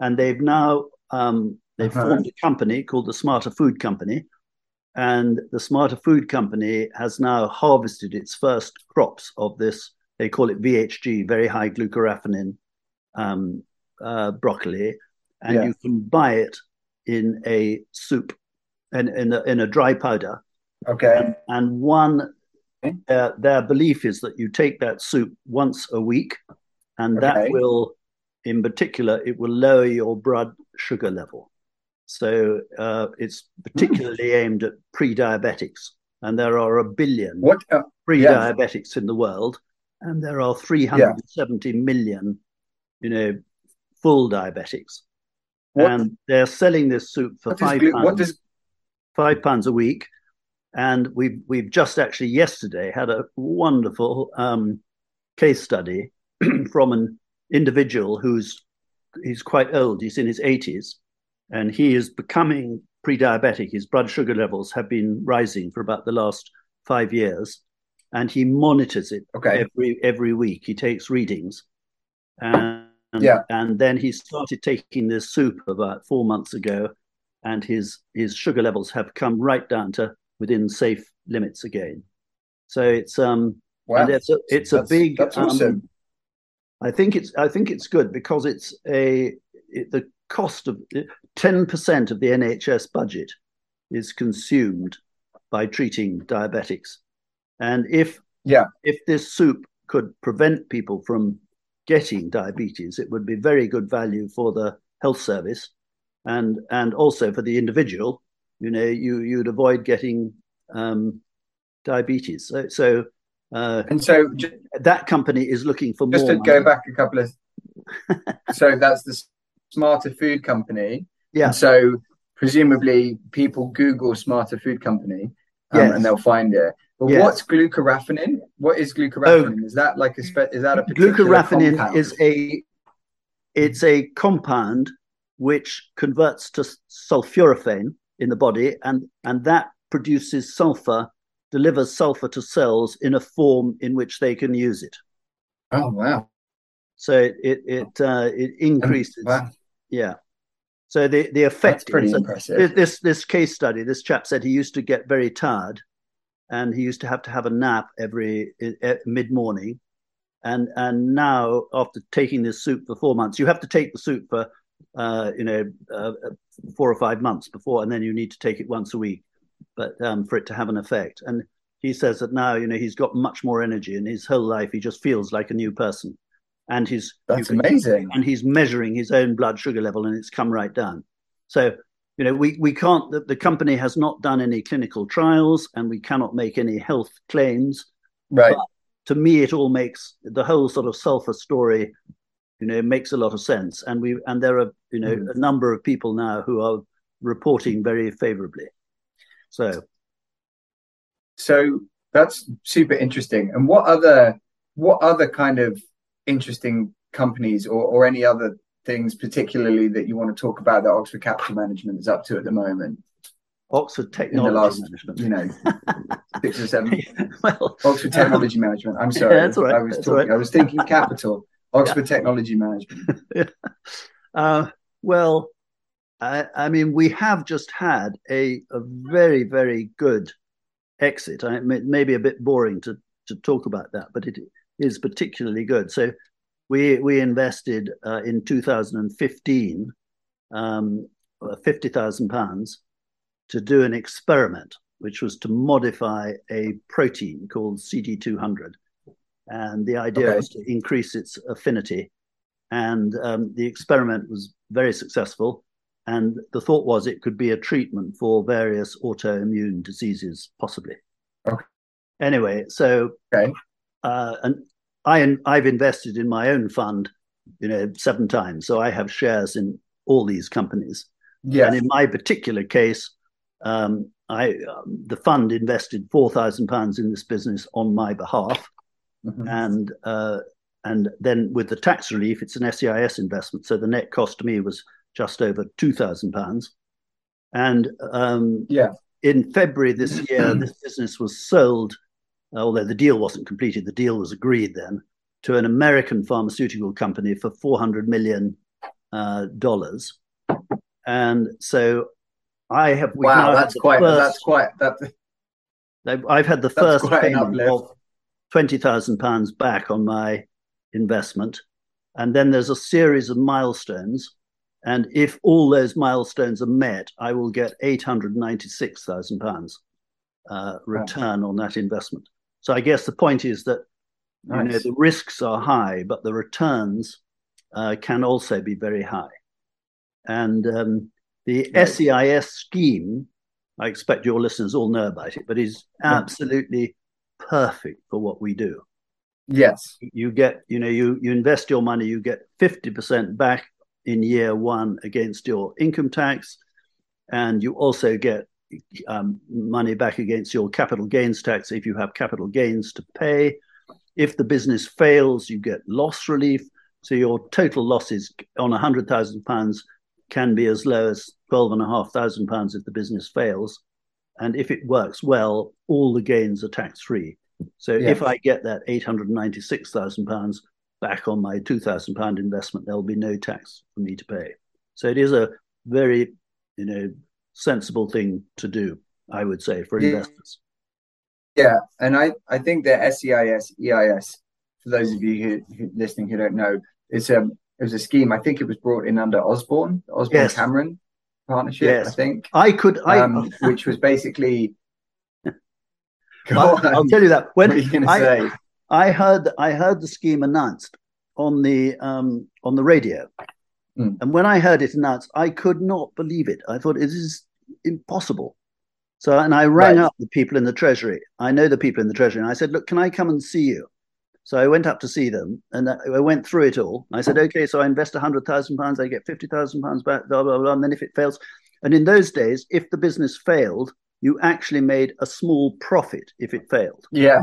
and they've now um, they've Uh-huh. formed a company called the smarter food company and the Smarter Food Company has now harvested its first crops of this. They call it VHG, very high glucoraphanin um, uh, broccoli, and Yeah. you can buy it in a soup, in in a, in a dry powder. Okay. And one, Okay. uh, their belief is that you take that soup once a week, and that will, in particular, it will lower your blood sugar level. So uh, it's particularly aimed at pre-diabetics, and there are a billion What? Uh, pre-diabetics in the world, and there are 370 million, you know, full diabetics. What- And they're selling this soup for what five pounds what does five pounds a week. And we've we've just actually yesterday had a wonderful um, case study from an individual who's he's quite old. He's in his eighties, and he is becoming pre-diabetic. His blood sugar levels have been rising for about the last five years, and he monitors it Okay. every every week. He takes readings, and Yeah. and then he started taking this soup about four months ago, and his his sugar levels have come right down to within safe limits again. So it's um Wow. and it's a it's a big That's um, awesome. I think it's I think it's good because it's a it, the cost of ten percent of the NHS budget is consumed by treating diabetics, and if Yeah. if this soup could prevent people from getting diabetes, it would be very good value for the health service and and also for the individual. You know, you you'd avoid getting um, diabetes. So, so uh, and so that company is looking for just more. to money. go back a couple of. so that's the Smarter Food Company. Yeah. And so presumably people Google Smarter Food Company um, Yes. and they'll find it. But Yes. what's glucoraphanin? What is glucoraphanin? is that like a spe- is that a particular Glucoraphanin compound? is a it's a compound which converts to sulforaphane in the body, and and that produces sulfur, delivers sulfur to cells in a form in which they can use it. Oh wow! So it it it, uh, it increases. Wow, Yeah. So the the that's effect pretty is impressive. this this case study. This chap said he used to get very tired, and he used to have to have a nap every mid morning, and and now after taking this soup for four months, you have to take the soup for uh, you know uh, four or five months before, and then you need to take it once a week, but um, for it to have an effect. And he says that now you know he's got much more energy in his whole life. He just feels like a new person, and he's That's can- amazing. and he's measuring his own blood sugar level and it's come right down so you know we, we can't the, the company has not done any clinical trials and we cannot make any health claims Right. to me it all makes the whole sort of sulfur story you know makes a lot of sense and we and there are you know Mhm. a number of people now who are reporting very favorably so So that's super interesting. And what other what other kind of interesting companies or, or any other things particularly that you want to talk about that Oxford Capital Management is up to at the moment? oxford In the technology last, management you know, six or seven. well Oxford Technology Management. I'm sorry. that's all right, I was that's talking, right. I was thinking capital. Oxford Technology Management. Uh, well, I, I mean, we have just had a, a very, very good exit. I, it may, may be a bit boring to, to talk about that, but it is particularly good. So we we invested uh, in 2015 um, fifty thousand pounds to do an experiment, which was to modify a protein called CD200, and the idea Okay. was to increase its affinity. And um, the experiment was very successful. And the thought was it could be a treatment for various autoimmune diseases, possibly. Okay. Anyway, so Okay. uh, and I I've invested in my own fund, you know, seven times. So I have shares in all these companies. Yes. And in my particular case, um, I um, the fund invested four thousand pounds in this business on my behalf, Mhm. and uh, and then with the tax relief, it's an SEIS investment, so the net cost to me was just over two thousand pounds. And um, Yeah. in February this year, this business was sold, although the deal wasn't completed. The deal was agreed then to an American pharmaceutical company for four hundred million uh, dollars, and so I have. Wow, that's quite first- that's quite that I've, I've had the first payment of twenty thousand pounds back on my investment, and then there's a series of milestones. And if all those milestones are met, I will get eight hundred ninety-six thousand pounds uh, return on that investment. So I guess the point is that you know the risks are high, but the returns uh, can also be very high. And um, the Right. SEIS scheme, I expect your listeners all know about it, but is Yeah. absolutely perfect for what we do. Yes. You get, you know, you you invest your money, you get fifty percent back in year one against your income tax, and you also get um, money back against your capital gains tax if you have capital gains to pay. If the business fails, you get loss relief. So your total losses on hundred thousand pounds can be as low as twelve and a half thousand pounds if the business fails. And if it works well, all the gains are tax free. So Yeah. if I get that eight hundred ninety six thousand pounds back on my two thousand pound investment, there will be no tax for me to pay. So it is a very, you know, sensible thing to do, I would say, for Yeah. investors. Yeah, and I I think the SEIS EIS for those of you who, who listening who don't know, it's a it was a scheme. I think it was brought in under Osborne, Osborne Yes. Cameron partnership. Yes. I think, I could, I, um, which was basically. I'll. I'll tell you that what are when you going to I, say? I heard I heard the scheme announced, on the um, on the radio, mm. and when I heard it announced, I could not believe it. I thought it is impossible. So, and I rang right. up the people in the treasury. I know the people in the treasury, and I said, "Look, can I come and see you?" So I went up to see them, and I went through it all. I said, "Okay, so I invest hundred thousand pounds, I get fifty thousand pounds back, blah blah blah." And then if it fails, and in those days, if the business failed, you actually made a small profit if it failed. Yeah.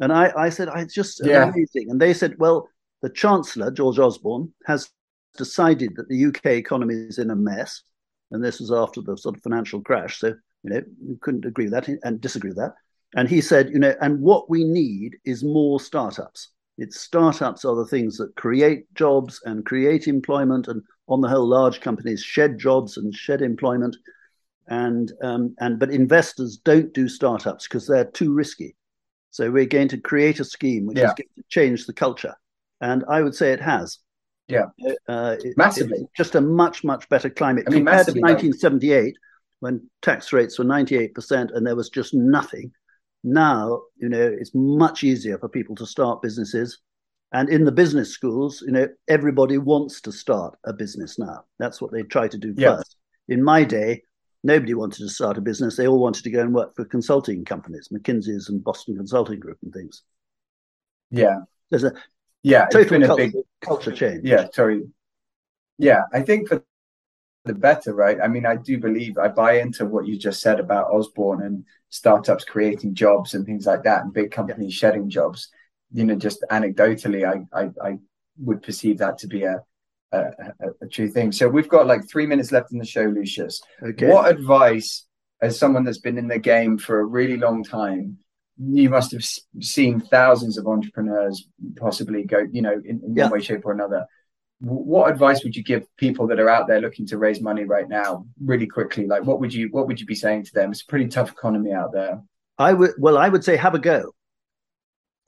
And I, I said, it's just yeah. amazing. And they said, well, the Chancellor, George Osborne, has decided that the UK economy is in a mess. And this was after the sort of financial crash. So, you know, you couldn't agree with that and disagree with that. And he said, you know, and what we need is more startups. It's startups are the things that create jobs and create employment. And on the whole, large companies shed jobs and shed employment. And, um, and but investors don't do startups because they're too risky. So we're going to create a scheme which yeah. is going to change the culture. And I would say it has. Yeah. Uh, it, massively. just a much, much better climate I mean, compared to 1978 when tax rates were 98% and there was just nothing. Now, you know, it's much easier for people to start businesses. And in the business schools, you know, everybody wants to start a business now. That's what they try to do yeah. first. In my day, nobody wanted to start a business. They all wanted to go and work for consulting companies, McKinsey's and Boston Consulting Group and things. Yeah. There's a yeah, total been culture, a big culture change. Yeah, sorry. Yeah, I think for the better, right? I mean, I do believe I buy into what you just said about Osborne and startups creating jobs and things like that, and big companies yeah. shedding jobs. You know, just anecdotally, I, I I would perceive that to be a a, a, a, true thing. So we've got like three minutes left in the show, Lucius. Okay. What advice, as someone that's been in the game for a really long time, you must have seen thousands of entrepreneurs possibly go, you know, in, in yeah. one way, shape, or another. What advice would you give people that are out there looking to raise money right now, really quickly? Like, what would you what would you be saying to them? It's a pretty tough economy out there. I would well, I would say have a go.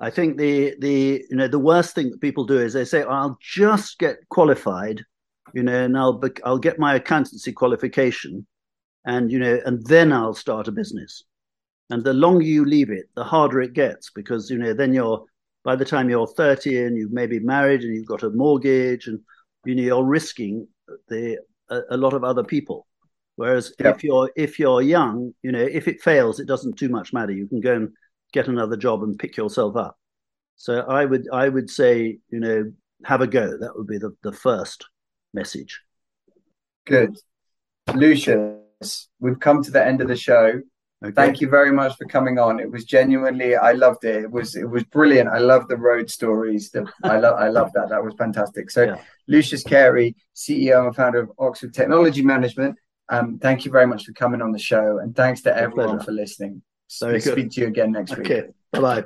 I think the the you know the worst thing that people do is they say, oh, "I'll just get qualified, you know, and I'll I'll get my accountancy qualification, and you know, and then I'll start a business." And the longer you leave it, the harder it gets because you know then you're by the time you're 30 and you've maybe married and you've got a mortgage and you know you're risking the a, a lot of other people. Whereas yep. if you're if you're young, you know, if it fails, it doesn't too much matter. You can go and get another job and pick yourself up. So I would I would say you know have a go. That would be the the first message. Good, Lucius. We've come to the end of the show. Okay. Thank you very much for coming on. It was genuinely, I loved it. It was, it was brilliant. I love the road stories. The, I love, I love that. That was fantastic. So, yeah. Lucius Cary, CEO and founder of Oxford Technology Management. Um, thank you very much for coming on the show, and thanks to everyone for listening. Very speak to you again next week. Okay. Bye bye.